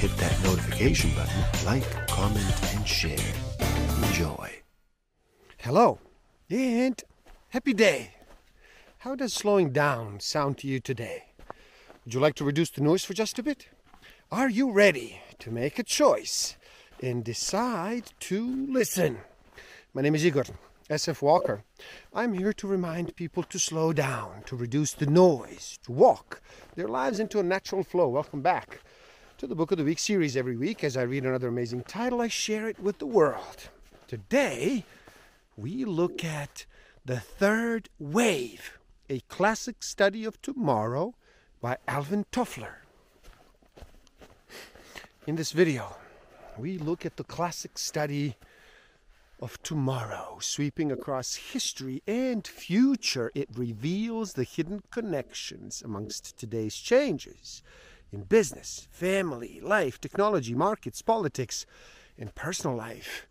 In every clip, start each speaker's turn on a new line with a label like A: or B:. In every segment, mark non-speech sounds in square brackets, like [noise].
A: hit that notification button, like, comment, and share. Enjoy.
B: Hello, and happy day. How does slowing down sound to you today? Would you like to reduce the noise for just a bit? Are you ready to make a choice and decide to listen? My name is Igor SF Walker. I'm here to remind people to slow down, to reduce the noise, to walk their lives into a natural flow. Welcome back to the Book of the Week series every week. As I read another amazing title, I share it with the world. Today, we look at The Third Wave, a classic study of tomorrow by Alvin Toffler. In this video, we look at the classic study of tomorrow, sweeping across history and future. It reveals the hidden connections amongst today's changes in business, family, life, technology, markets, politics, and personal life.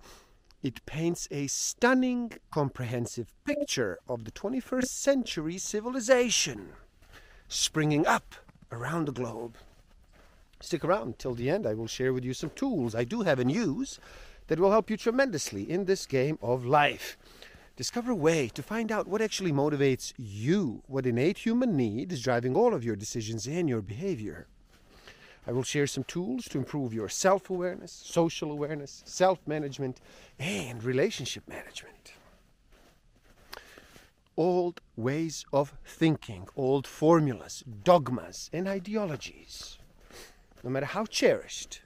B: It paints a stunning, comprehensive picture of the 21st century civilization springing up around the globe. Stick around till the end. I will share with you some tools I do have and use that will help you tremendously in this game of life. Discover a way to find out what actually motivates you, what innate human need is driving all of your decisions and your behavior. I will share some tools to improve your self awareness, social awareness, self management, and relationship management. Old ways of thinking, old formulas, dogmas, and ideologies, no matter how cherished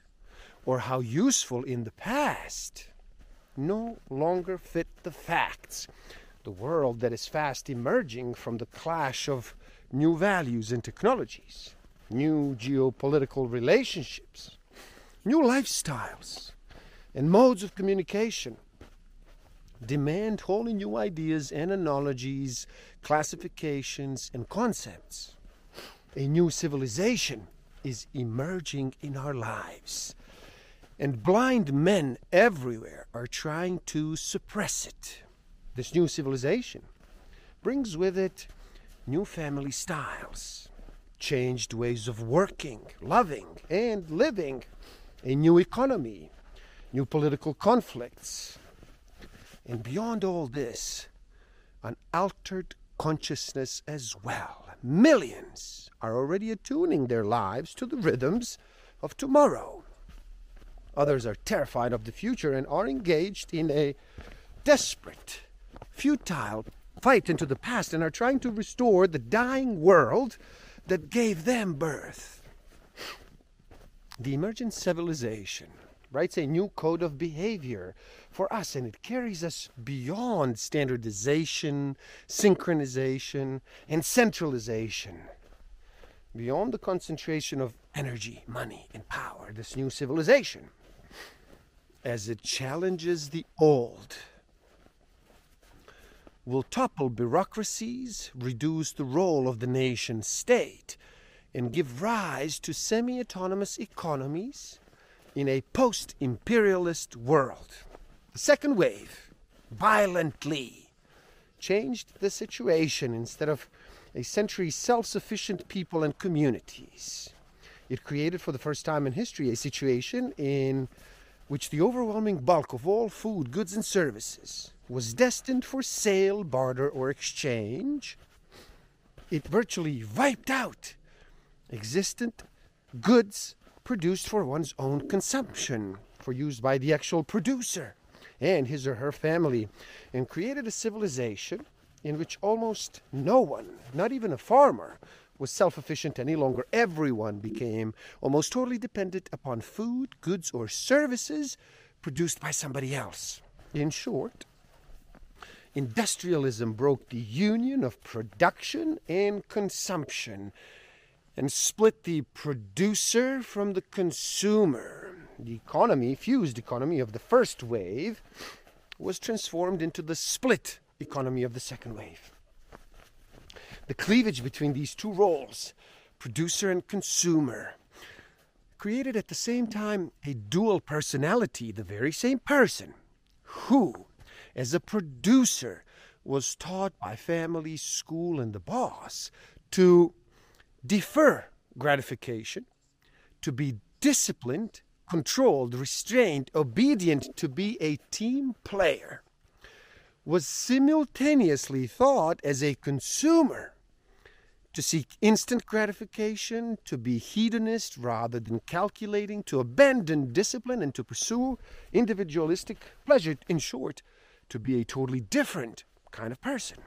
B: or how useful in the past, no longer fit the facts. The world that is fast emerging from the clash of new values and technologies new geopolitical relationships, new lifestyles, and modes of communication demand wholly new ideas and analogies, classifications, and concepts. A new civilization is emerging in our lives, and blind men everywhere are trying to suppress it. This new civilization brings with it new family styles, changed ways of working, loving, and living, a new economy, new political conflicts. And beyond all this, an altered consciousness as well. Millions are already attuning their lives to the rhythms of tomorrow. Others are terrified of the future and are engaged in a desperate, futile fight into the past and are trying to restore the dying world that gave them birth. The emergent civilization writes a new code of behavior for us, and it carries us beyond standardization, synchronization, and centralization. Beyond the concentration of energy, money, and power, this new civilization, as it challenges the old, will topple bureaucracies, reduce the role of the nation state, and give rise to semi autonomous economies in a post imperialist world. The second wave violently changed the situation instead of a century self sufficient people and communities. It created for the first time in history a situation in which the overwhelming bulk of all food, goods, and services was destined for sale, barter, or exchange, it virtually wiped out existent goods produced for one's own consumption, for use by the actual producer and his or her family, and created a civilization in which almost no one, not even a farmer, was self sufficient any longer. Everyone became almost totally dependent upon food, goods, or services produced by somebody else. In short, industrialism broke the union of production and consumption and split the producer from the consumer. the economy, fused economy of the first wave, was transformed into the split economy of the second wave. The cleavage between these two roles, producer and consumer, created at the same time a dual personality, the very same person, who, as a producer, was taught by family, school, and the boss to defer gratification, to be disciplined, controlled, restrained, obedient, to be a team player, was simultaneously thought as a consumer to seek instant gratification, to be hedonist rather than calculating, to abandon discipline and to pursue individualistic pleasure, in short, to be a totally different kind of person.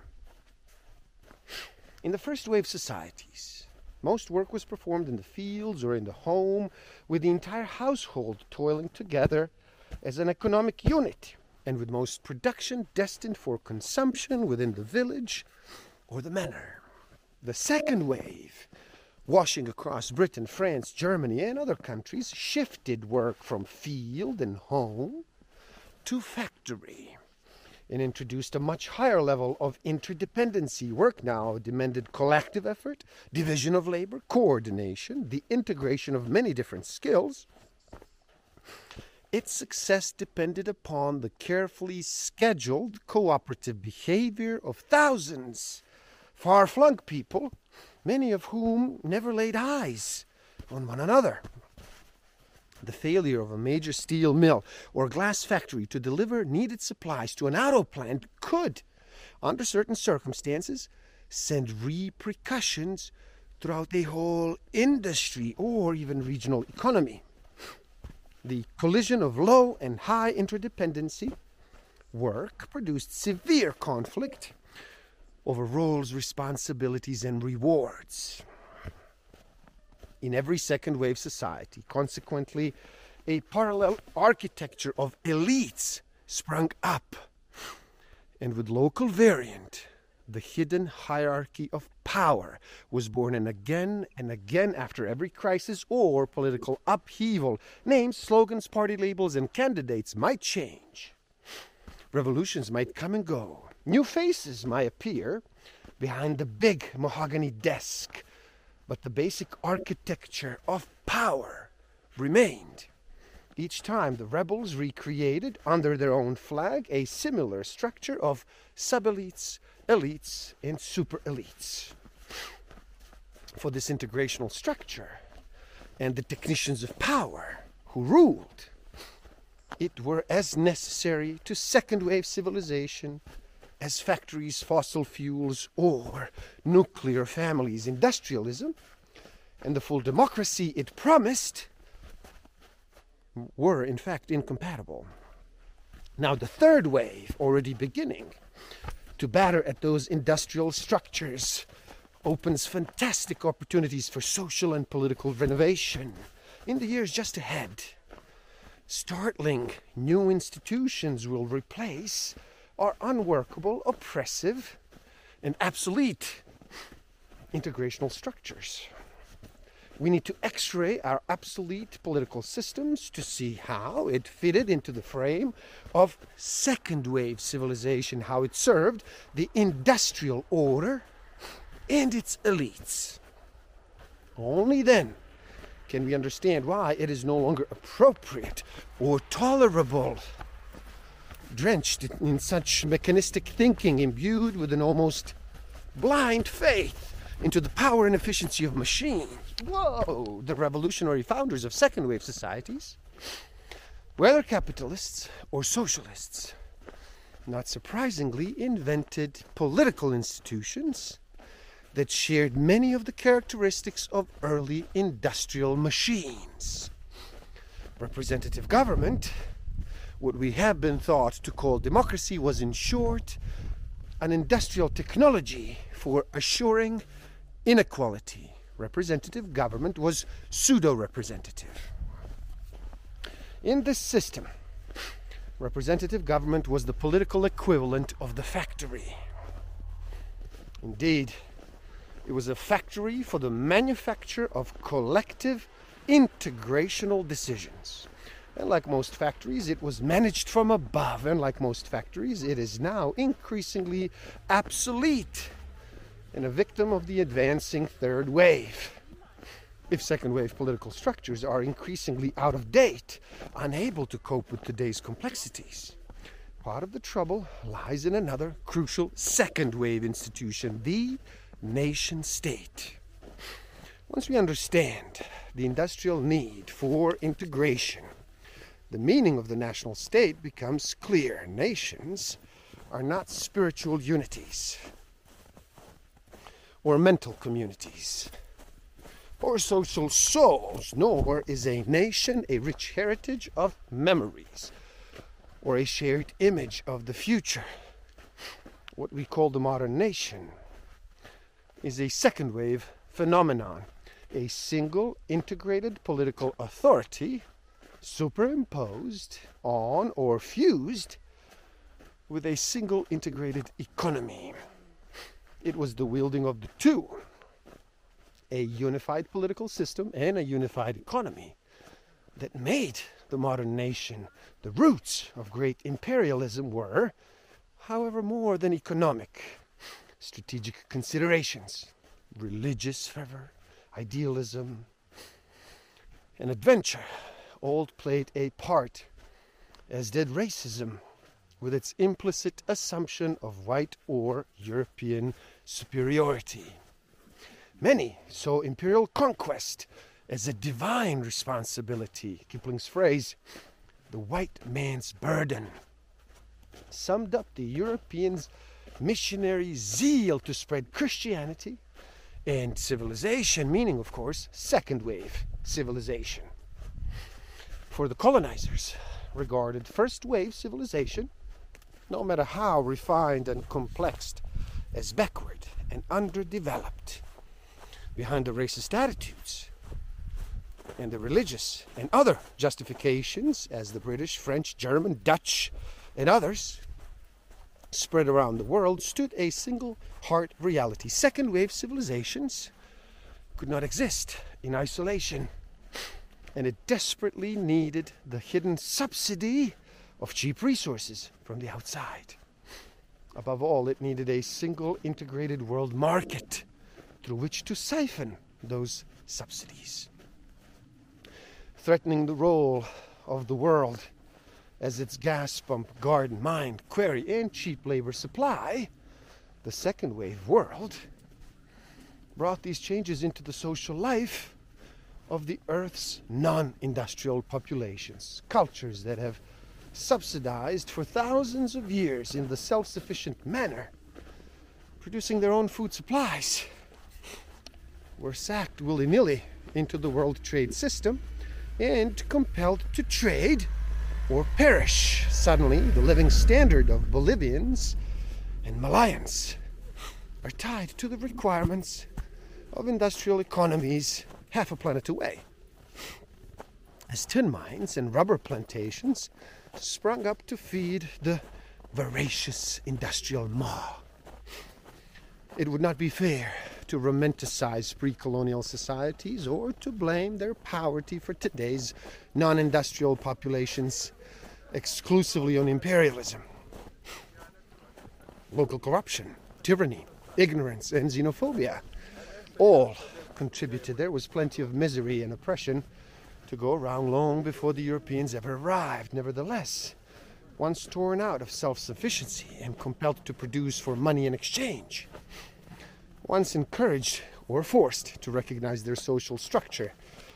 B: In the first wave societies, most work was performed in the fields or in the home, with the entire household toiling together as an economic unit, and with most production destined for consumption within the village or the manor. The second wave, washing across Britain, France, Germany, and other countries, shifted work from field and home to factory and introduced a much higher level of interdependency. Work now demanded collective effort, division of labor, coordination, the integration of many different skills. Its success depended upon the carefully scheduled cooperative behavior of thousands far flung people, many of whom never laid eyes on one another. The failure of a major steel mill or glass factory to deliver needed supplies to an auto plant could, under certain circumstances, send repercussions throughout the whole industry or even regional economy. The collision of low and high interdependency work produced severe conflict over roles, responsibilities, and rewards. In every second wave society, consequently, a parallel architecture of elites sprung up. And with local variant, the hidden hierarchy of power was born and again and again after every crisis or political upheaval. Names, slogans, party labels, and candidates might change. Revolutions might come and go. New faces might appear behind the big mahogany desk, but the basic architecture of power remained. Each time the rebels recreated under their own flag a similar structure of sub elites, elites, and super elites. For this integrational structure and the technicians of power who ruled, it were as necessary to second wave civilization as factories, fossil fuels, or nuclear families. Industrialism and the full democracy it promised were, in fact, incompatible. Now, the third wave, already beginning to batter at those industrial structures, opens fantastic opportunities for social and political renovation in the years just ahead. Startling new institutions will replace are unworkable, oppressive, and obsolete integrational structures. We need to x ray our obsolete political systems to see how it fitted into the frame of second wave civilization, how it served the industrial order and its elites. Only then can we understand why it is no longer appropriate or tolerable drenched in such mechanistic thinking, imbued with an almost blind faith into the power and efficiency of machines. Whoa! The revolutionary founders of second wave societies, whether capitalists or socialists, not surprisingly, invented political institutions that shared many of the characteristics of early industrial machines. Representative government what we have been thought to call democracy was, in short, an industrial technology for assuring inequality. Representative government was pseudo representative. In this system, representative government was the political equivalent of the factory. Indeed, it was a factory for the manufacture of collective integrational decisions And like most factories, it was managed from above. And like most factories, it is now increasingly obsolete and a victim of the advancing third wave. If second wave political structures are increasingly out of date, unable to cope with today's complexities, part of the trouble lies in another crucial second wave institution, the nation state. Once we understand the industrial need for integration, the meaning of the national state becomes clear. Nations are not spiritual unities or mental communities or social souls, nor is a nation a rich heritage of memories or a shared image of the future. What we call the modern nation is a second wave phenomenon, a single integrated political authority superimposed on or fused with a single integrated economy. It was the wielding of the two a unified political system and a unified economy that made the modern nation. The roots of great imperialism were, however, more than economic, strategic considerations, religious fervor, idealism, and adventure all played a part, as did racism, with its implicit assumption of white or European superiority. Many saw imperial conquest as a divine responsibility. Kipling's phrase, the white man's burden, summed up the Europeans' missionary zeal to spread Christianity and civilization, meaning, of course, second wave civilization. For the colonizers, regarded first wave civilization, no matter how refined and complex, as backward and underdeveloped behind the racist attitudes and the religious and other justifications, as the British, French, German, Dutch, and others spread around the world, stood a single hard reality. Second wave civilizations could not exist in isolation, and it desperately needed the hidden subsidy of cheap resources from the outside. Above all, it needed a single integrated world market through which to siphon those subsidies threatening the role of the world as its gas pump, garden, mine, quarry, and cheap labor supply, the second wave world brought these changes into the social life of the Earth's non industrial populations, cultures that have subsidized for thousands of years in the self sufficient manner, producing their own food supplies, were sacked willy nilly into the world trade system and compelled to trade or perish. Suddenly, the living standard of Bolivians and Malayans are tied to the requirements of industrial economies half a planet away. As tin mines and rubber plantations sprung up to feed the voracious industrial maw. It would not be fair to romanticize pre colonial societies or to blame their poverty for today's non industrial populations exclusively on imperialism. Local corruption, tyranny, ignorance, and xenophobia all contributed. There was plenty of misery and oppression to go around long before the Europeans ever arrived. Nevertheless, once torn out of self sufficiency and compelled to produce for money in exchange, once encouraged or forced to recognize their social structure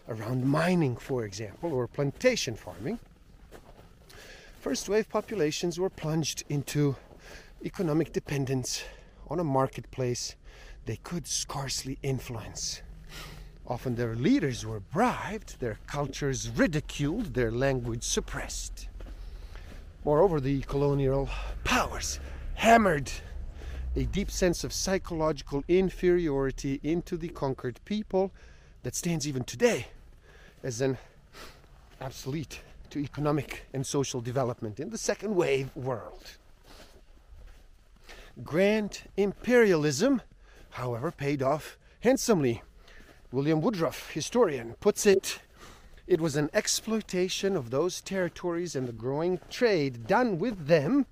B: around mining, for example, or plantation farming, first wave populations were plunged into economic dependence on a marketplace they could scarcely influence. Often their leaders were bribed, their cultures ridiculed, their language suppressed. Moreover, the colonial powers hammered a deep sense of psychological inferiority into the conquered people that stands even today as an obsolete to economic and social development in the second wave world. Grand imperialism, however, paid off handsomely. William Woodruff, historian, puts it It was an exploitation of those territories and the growing trade done with them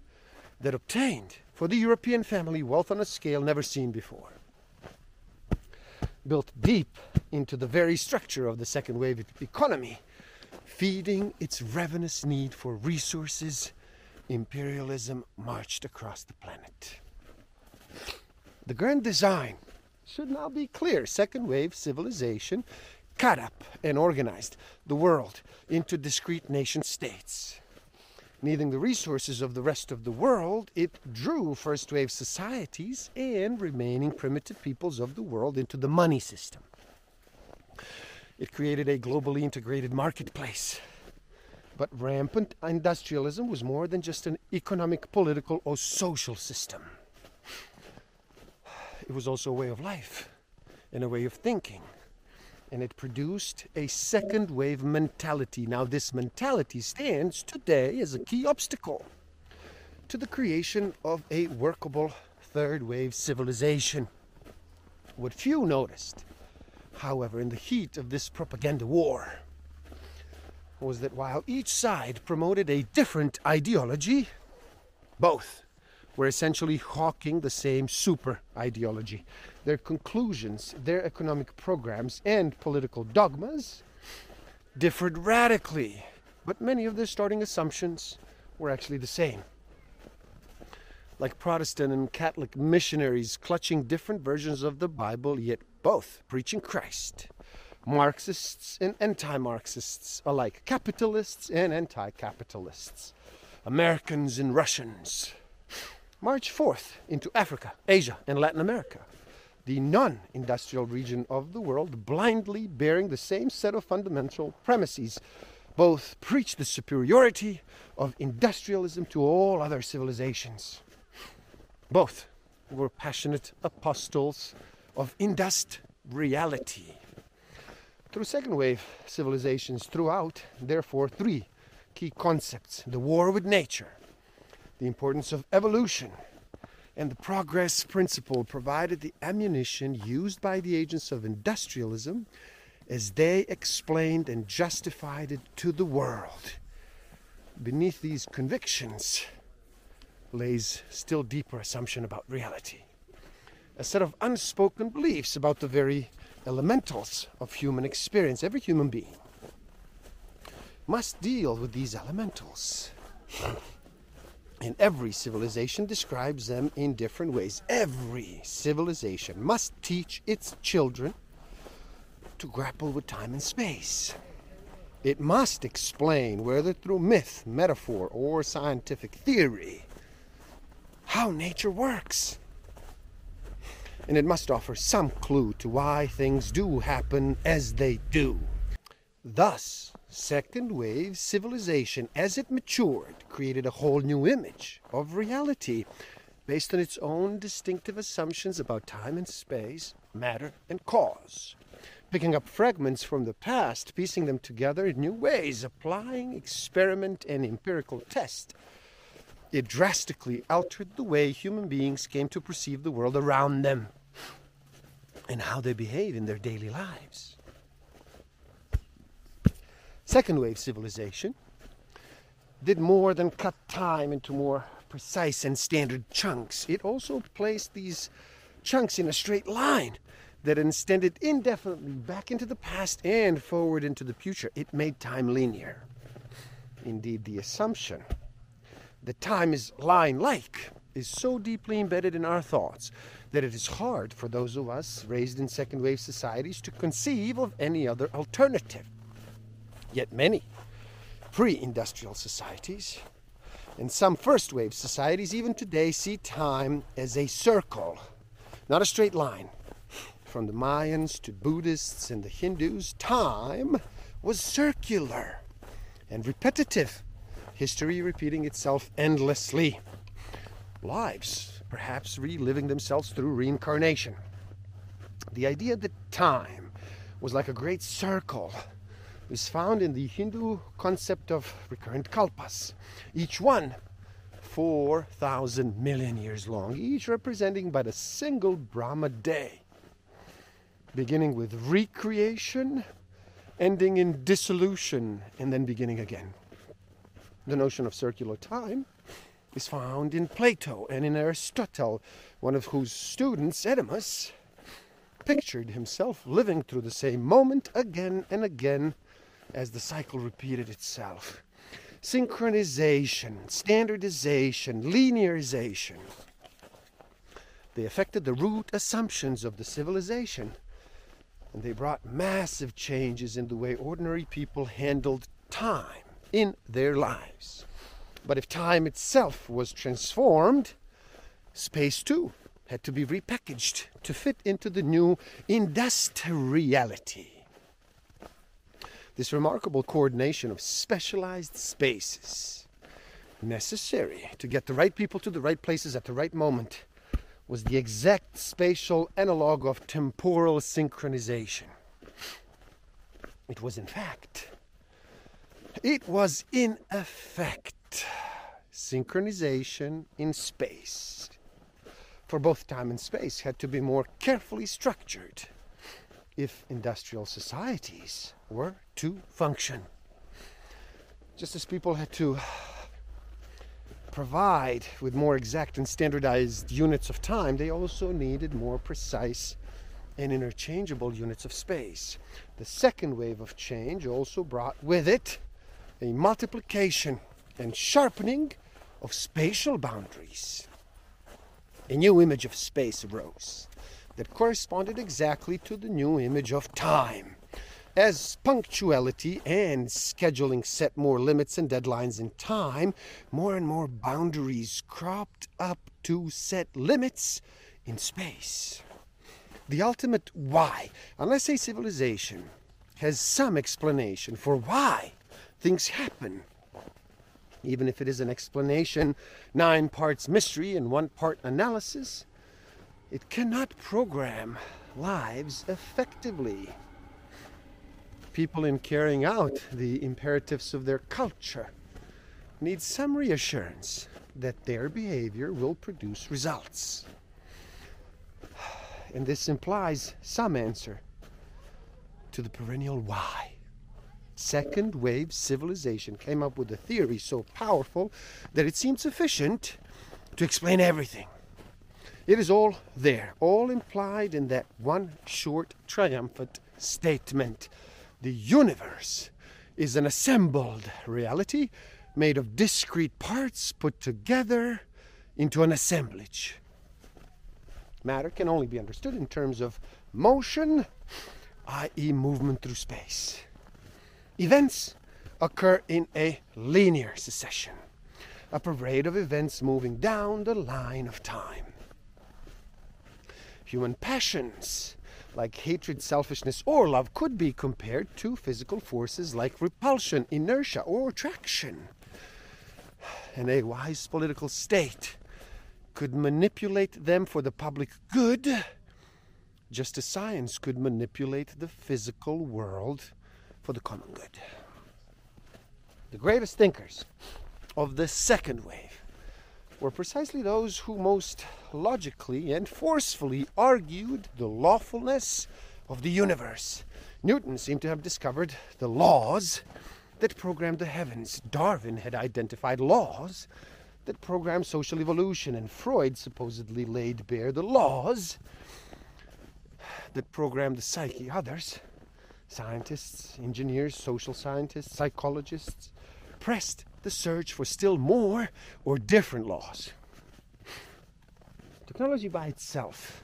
B: that obtained for the European family wealth on a scale never seen before. Built deep into the very structure of the second wave economy, feeding its ravenous need for resources, imperialism marched across the planet. The grand design should now be clear. Second wave civilization cut up and organized the world into discrete nation states. Needing the resources of the rest of the world, it drew first wave societies and remaining primitive peoples of the world into the money system. It created a globally integrated marketplace. But rampant industrialism was more than just an economic, political, or social system. It was also a way of life and a way of thinking and it produced a second wave mentality. Now, this mentality stands today as a key obstacle to the creation of a workable third wave civilization. What few noticed, however, in the heat of this propaganda war, was that while each side promoted a different ideology, both were essentially hawking the same super ideology. Their conclusions, their economic programs, and political dogmas differed radically, but many of their starting assumptions were actually the same. Like Protestant and Catholic missionaries clutching different versions of the Bible, yet both preaching Christ. Marxists and anti Marxists alike, capitalists and anti capitalists, Americans and Russians, march forth into Africa, Asia, and Latin America, the non industrial region of the world, blindly bearing the same set of fundamental premises. Both preach the superiority of industrialism to all other civilizations. Both were passionate apostles of industriality. Through second wave civilizations throughout, therefore, three key concepts the war with nature, the importance of evolution and the progress principle provided the ammunition used by the agents of industrialism as they explained and justified it to the world. Beneath these convictions lays still deeper assumption about reality, a set of unspoken beliefs about the very elementals of human experience. Every human being must deal with these elementals. And every civilization describes them in different ways. Every civilization must teach its children to grapple with time and space. It must explain, whether through myth, metaphor, or scientific theory, how nature works. And it must offer some clue to why things do happen as they do. Thus, second wave civilization, as it matured, created a whole new image of reality based on its own distinctive assumptions about time and space, matter and cause. Picking up fragments from the past, piecing them together in new ways, applying experiment and empirical test. It drastically altered the way human beings came to perceive the world around them and how they behave in their daily lives. Second wave civilization did more than cut time into more precise and standard chunks. It also placed these chunks in a straight line that extended indefinitely back into the past and forward into the future. It made time linear. Indeed, the assumption that time is line like is so deeply embedded in our thoughts that it is hard for those of us raised in second wave societies to conceive of any other alternative. Yet many pre industrial societies and some first wave societies, even today, see time as a circle, not a straight line. From the Mayans to Buddhists and the Hindus, time was circular and repetitive, history repeating itself endlessly. Lives, perhaps reliving themselves through reincarnation. The idea that time was like a great circle is found in the Hindu concept of recurrent kalpas, each one 4,000 million years long, each representing but a single Brahma day, beginning with recreation ending in dissolution and then beginning again. The notion of circular time is found in Plato and in Aristotle, one of whose students, Eudemus, pictured himself living through the same moment again and again as the cycle repeated itself. Synchronization, standardization, linearization. They affected the root assumptions of the civilization, and they brought massive changes in the way ordinary people handled time in their lives. But if time itself was transformed, space too had to be repackaged to fit into the new industriality. This remarkable coordination of specialized spaces, necessary to get the right people to the right places at the right moment, was the exact spatial analog of temporal synchronization. It was, in fact, it was in effect synchronization in space. For both time and space had to be more carefully structured if industrial societies were to function. Just as people had to provide with more exact and standardized units of time, they also needed more precise and interchangeable units of space. The second wave of change also brought with it a multiplication and sharpening of spatial boundaries. A new image of space arose that corresponded exactly to the new image of time. As punctuality and scheduling set more limits and deadlines in time, more and more boundaries cropped up to set limits in space. The ultimate why, unless a civilization has some explanation for why things happen. Even if it is an explanation, nine parts mystery and one part analysis, it cannot program lives effectively. People, in carrying out the imperatives of their culture, need some reassurance that their behavior will produce results. And this implies some answer to the perennial why second wave civilization came up with a theory so powerful that it seemed sufficient to explain everything. It is all there, all implied in that one short, triumphant statement. The universe is an assembled reality made of discrete parts put together into an assemblage. Matter can only be understood in terms of motion, i.e., movement through space. Events occur in a linear succession, a parade of events moving down the line of time. Human passions, like hatred, selfishness, or love, could be compared to physical forces like repulsion, inertia, or attraction. And a wise political state could manipulate them for the public good, just as science could manipulate the physical world for the common good. The greatest thinkers of the second wave were precisely those who most logically and forcefully argued the lawfulness of the universe. Newton seemed to have discovered the laws that programmed the heavens. Darwin had identified laws that programmed social evolution, and Freud supposedly laid bare the laws that programmed the psyche. Others scientists, engineers, social scientists, psychologists pressed the search for still more or different laws. Technology by itself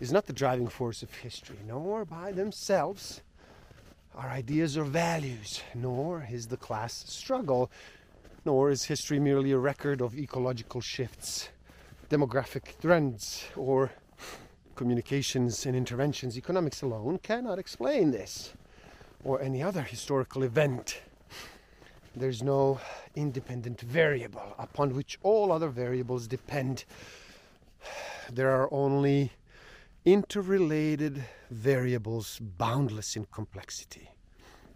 B: is not the driving force of history, nor by themselves are ideas or values, nor is the class struggle, nor is history merely a record of ecological shifts, demographic trends, or communications and interventions, economics alone cannot explain this or any other historical event. There's no independent variable upon which all other variables depend. There are only interrelated variables boundless in complexity.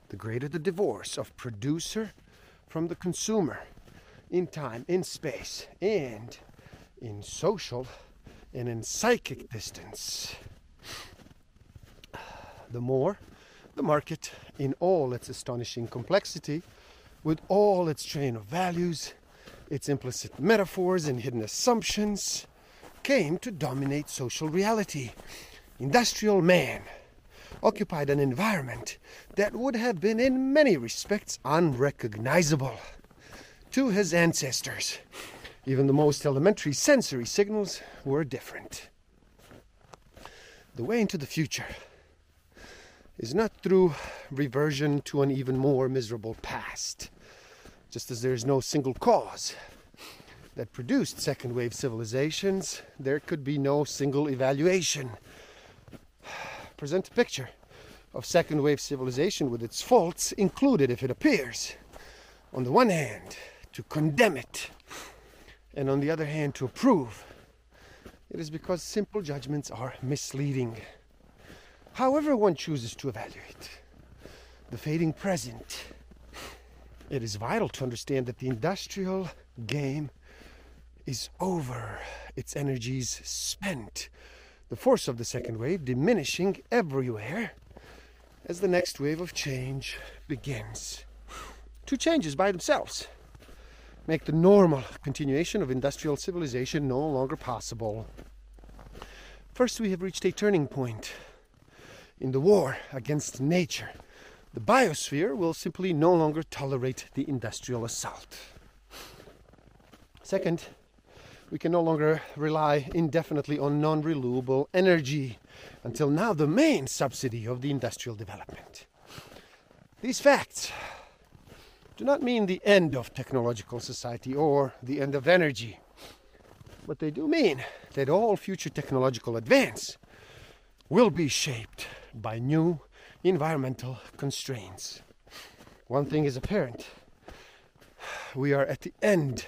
B: The greater the divorce of producer from the consumer in time, in space, and in social and in psychic distance, the more The market, in all its astonishing complexity, with all its train of values, its implicit metaphors and hidden assumptions, came to dominate social reality. Industrial man occupied an environment that would have been in many respects unrecognizable to his ancestors. Even the most elementary sensory signals were different. The way into the future is not through reversion to an even more miserable past, just as there is no single cause that produced second wave civilizations, there could be no single evaluation. Present a picture of second wave civilization with its faults included if it appears. On the one hand, to condemn it, and on the other hand, to approve. It is because simple judgments are misleading. However, one chooses to evaluate the fading present, it is vital to understand that the industrial game is over, its energies spent, the force of the second wave diminishing everywhere as the next wave of change begins. Two changes by themselves make the normal continuation of industrial civilization no longer possible. First, we have reached a turning point in the war against nature. The biosphere will simply no longer tolerate the industrial assault. Second, we can no longer rely indefinitely on non renewable energy, until now the main subsidy of the industrial development. These facts do not mean the end of technological society or the end of energy, but they do mean that all future technological advance will be shaped by new environmental constraints. One thing is apparent we are at the end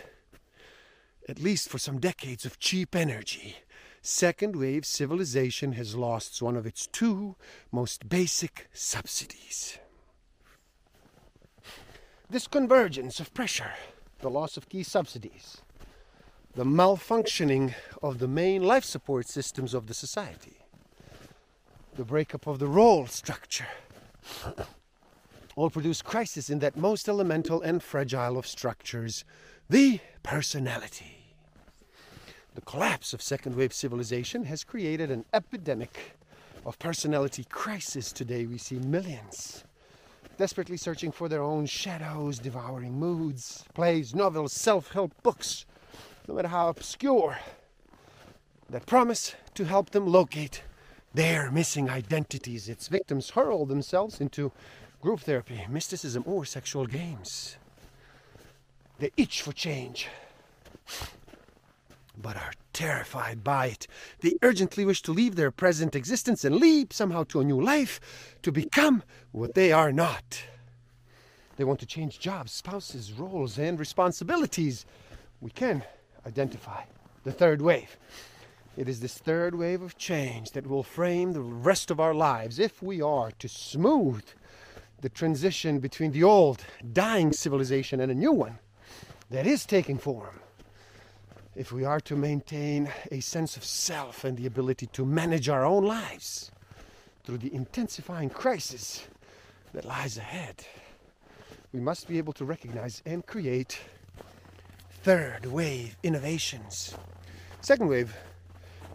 B: at least for some decades of cheap energy, second wave civilization has lost one of its two most basic subsidies. This convergence of pressure, the loss of key subsidies, the malfunctioning of the main life support systems of the society, the breakup of the role structure, all produce crisis in that most elemental and fragile of structures, the personality. The collapse of second wave civilization has created an epidemic of personality crisis. Today, we see millions desperately searching for their own shadows, devouring moods, plays, novels, self help books, no matter how obscure, that promise to help them locate their missing identities. Its victims hurl themselves into group therapy, mysticism, or sexual games. They itch for change but are terrified by it. They urgently wish to leave their present existence and leap somehow to a new life, to become what they are not. They want to change jobs, spouses, roles, and responsibilities. We can identify the third wave. It is this third wave of change that will frame the rest of our lives if we are to smooth the transition between the old, dying civilization and a new one that is taking form if we are to maintain a sense of self and the ability to manage our own lives through the intensifying crisis that lies ahead, we must be able to recognize and create third wave innovations. Second wave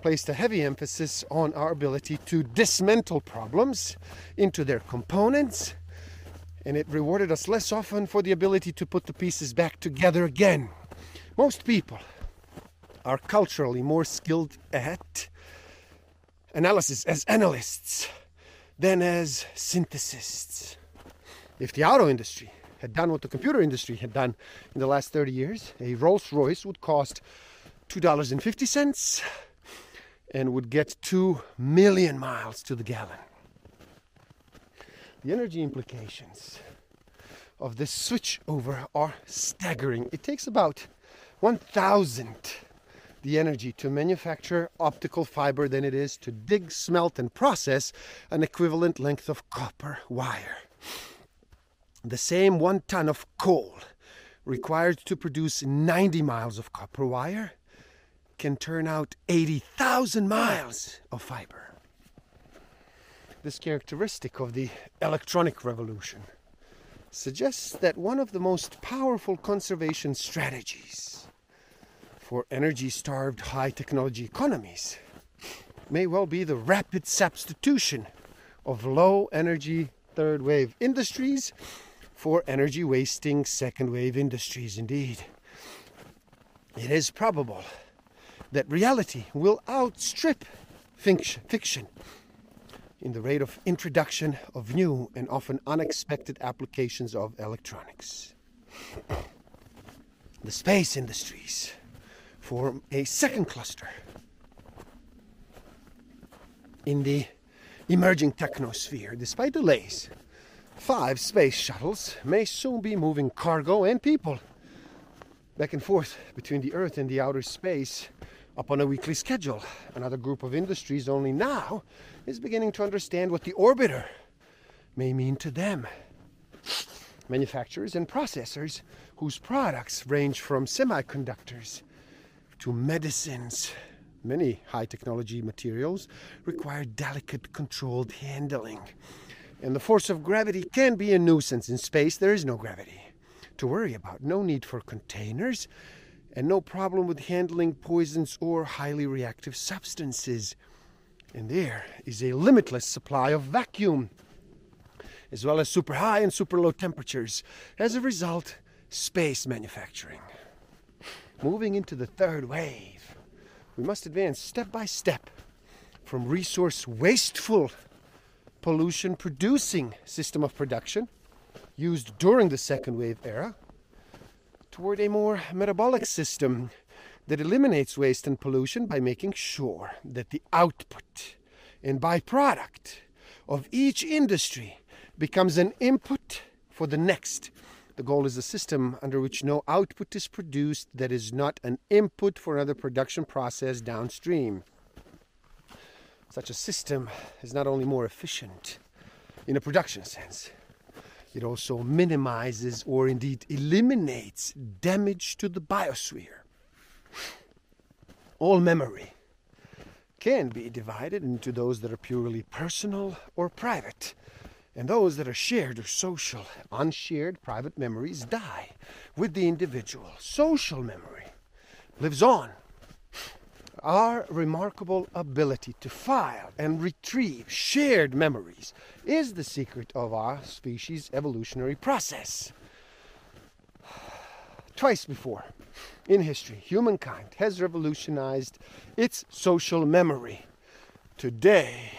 B: placed a heavy emphasis on our ability to dismantle problems into their components, and it rewarded us less often for the ability to put the pieces back together again. Most people are culturally more skilled at analysis as analysts than as synthesists. If the auto industry had done what the computer industry had done in the last 30 years, a Rolls Royce would cost $2.50 and would get 2 million miles to the gallon. The energy implications of this switch over are staggering. It takes about 1,000 the energy to manufacture optical fiber than it is to dig, smelt, and process an equivalent length of copper wire. The same one ton of coal required to produce 90 miles of copper wire can turn out 80,000 miles of fiber. this characteristic of the electronic revolution suggests that one of the most powerful conservation strategies for energy starved high technology economies may well be the rapid substitution of low energy third wave industries for energy wasting second wave industries, indeed. It is probable that reality will outstrip fiction in the rate of introduction of new and often unexpected applications of electronics. The space industries form a second cluster in the emerging technosphere. Despite delays, five space shuttles may soon be moving cargo and people back and forth between the Earth and the outer space upon a weekly schedule. Another group of industries only now is beginning to understand what the orbiter may mean to them. Manufacturers and processors whose products range from semiconductors to medicines. Many high technology materials require delicate, controlled handling. And the force of gravity can be a nuisance. In space, there is no gravity to worry about, no need for containers, and no problem with handling poisons or highly reactive substances. And there is a limitless supply of vacuum, as well as super high and super low temperatures. As a result, space manufacturing. Moving into the third wave, we must advance step by step from resource wasteful, pollution producing system of production used during the second wave era toward a more metabolic system that eliminates waste and pollution by making sure that the output and byproduct of each industry becomes an input for the next. The goal is a system under which no output is produced that is not an input for another production process downstream. Such a system is not only more efficient in a production sense, it also minimizes or indeed eliminates damage to the biosphere. All memory can be divided into those that are purely personal or private, and those that are shared or social. Unshared private memories die with the individual. Social memory lives on our remarkable ability to file and retrieve shared memories is the secret of our species' evolutionary process. [sighs] Twice before in history, humankind has revolutionized its social memory. Today,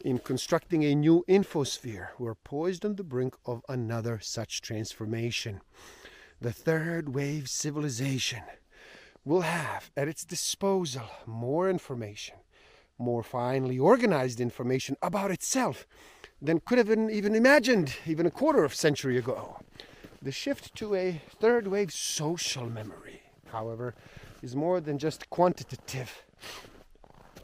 B: in constructing a new infosphere, we're poised on the brink of another such transformation. The third wave civilization will have at its disposal more information, more finely organized information about itself than could have been even imagined even a quarter of a century ago. The shift to a third wave social memory, however, is more than just quantitative.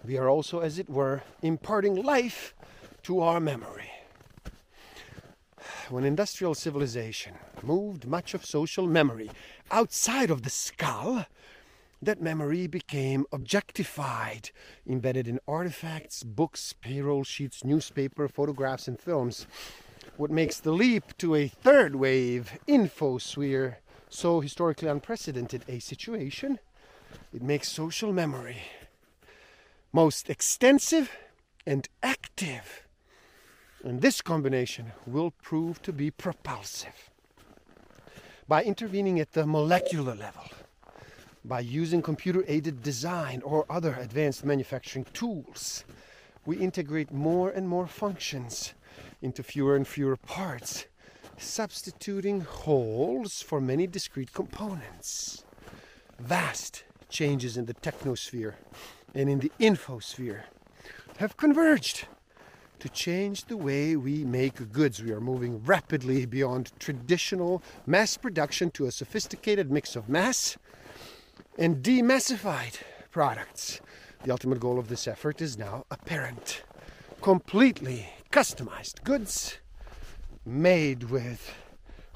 B: We are also, as it were, imparting life to our memory. When industrial civilization moved much of social memory outside of the skull, that memory became objectified, embedded in artifacts, books, payroll sheets, newspaper, photographs, and films. What makes the leap to a third wave infosphere so historically unprecedented a situation? It makes social memory most extensive and active. And this combination will prove to be propulsive. By intervening at the molecular level, by using computer aided design or other advanced manufacturing tools, we integrate more and more functions into fewer and fewer parts, substituting wholes for many discrete components. Vast changes in the technosphere and in the infosphere have converged to change the way we make goods. We are moving rapidly beyond traditional mass production to a sophisticated mix of mass and demassified products. The ultimate goal of this effort is now apparent. Completely customized goods made with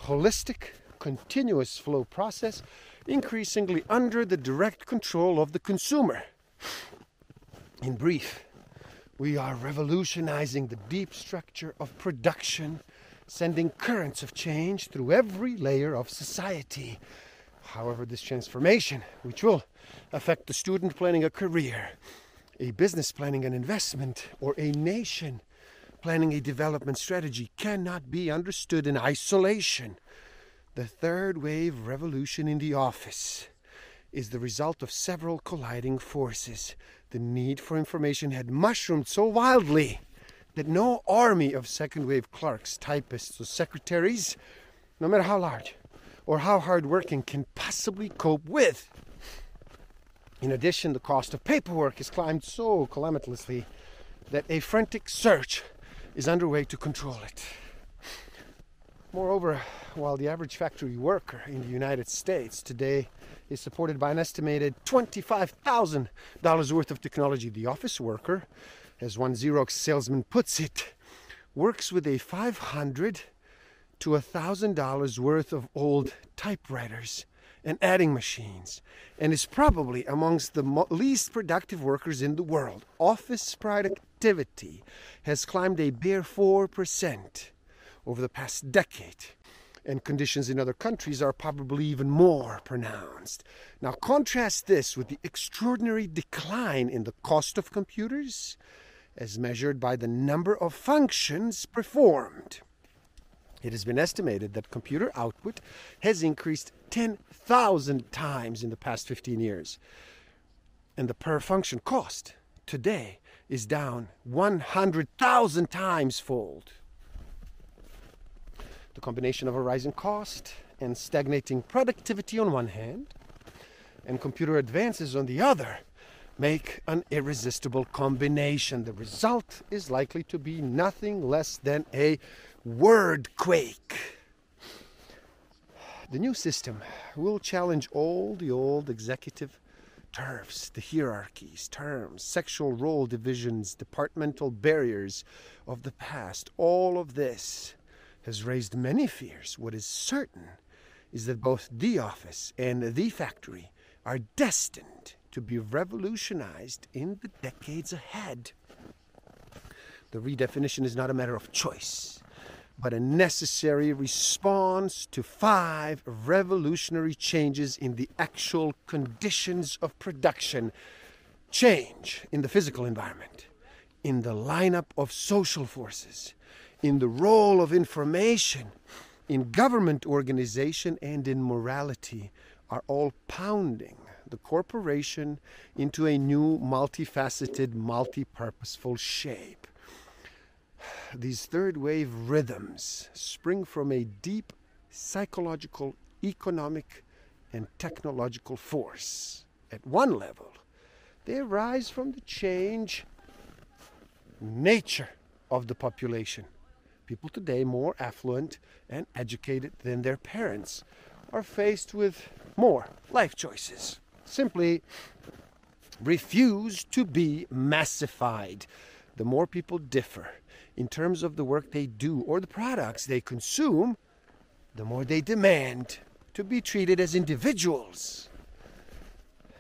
B: holistic, continuous flow process, increasingly under the direct control of the consumer. In brief, We are revolutionizing the deep structure of production, sending currents of change through every layer of society. However, this transformation, which will affect the student planning a career, a business planning an investment, or a nation planning a development strategy, cannot be understood in isolation. The third wave revolution in the office is the result of several colliding forces the need for information had mushroomed so wildly that no army of second wave clerks, typists, or secretaries, no matter how large or how hard working, can possibly cope with. In addition, the cost of paperwork has climbed so calamitously that a frantic search is underway to control it. Moreover, while the average factory worker in the United States today is supported by an estimated $25,000 worth of technology. The office worker, as one Xerox salesman puts it, works with a 500 to $1,000 worth of old typewriters and adding machines and is probably amongst the mo- least productive workers in the world. Office productivity has climbed a bare 4% over the past decade and conditions in other countries are probably even more pronounced. Now, contrast this with the extraordinary decline in the cost of computers as measured by the number of functions performed. It has been estimated that computer output has increased 10,000 times in the past 15 years. And the per function cost today is down 100,000 times fold. The combination of a rising cost and stagnating productivity on one hand, and computer advances on the other, make an irresistible combination. The result is likely to be nothing less than a word quake. The new system will challenge all the old executive turfs, the hierarchies, terms, sexual role divisions, departmental barriers of the past. All of this has raised many fears. What is certain is that both the office and the factory are destined to be revolutionized in the decades ahead. The redefinition is not a matter of choice, but a necessary response to five revolutionary changes in the actual conditions of production. Change in the physical environment, in the lineup of social forces, in the role of information, in government organization, and in morality are all pounding the corporation into a new, multifaceted, multi purposeful shape. These third wave rhythms spring from a deep psychological, economic, and technological force. At one level, they arise from the change nature of the population People today, more affluent and educated than their parents, are faced with more life choices. Simply refuse to be massified. The more people differ in terms of the work they do or the products they consume, the more they demand to be treated as individuals.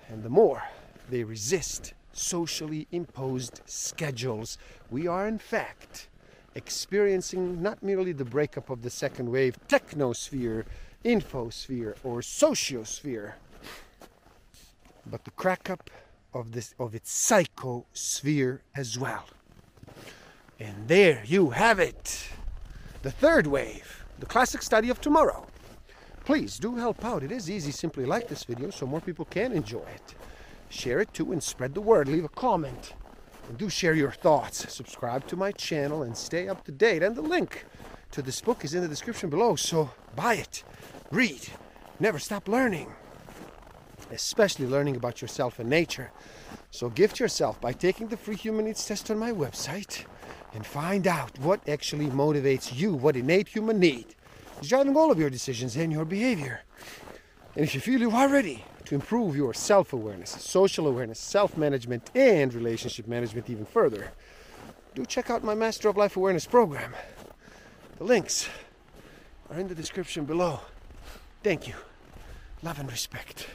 B: And the more they resist socially imposed schedules. We are, in fact, experiencing not merely the breakup of the second wave technosphere, infosphere, or sociosphere, but the crack up of this of its psychosphere as well. And there you have it. The third wave, the classic study of tomorrow. Please do help out. It is easy. Simply like this video so more people can enjoy it. Share it too and spread the word. Leave a comment. And do share your thoughts. Subscribe to my channel and stay up to date. And the link to this book is in the description below. So buy it, read, never stop learning, especially learning about yourself and nature. So gift yourself by taking the free human needs test on my website and find out what actually motivates you, what innate human need is driving all of your decisions and your behavior. And if you feel you are ready to improve your self awareness, social awareness, self management, and relationship management even further, do check out my Master of Life Awareness program. The links are in the description below. Thank you. Love and respect.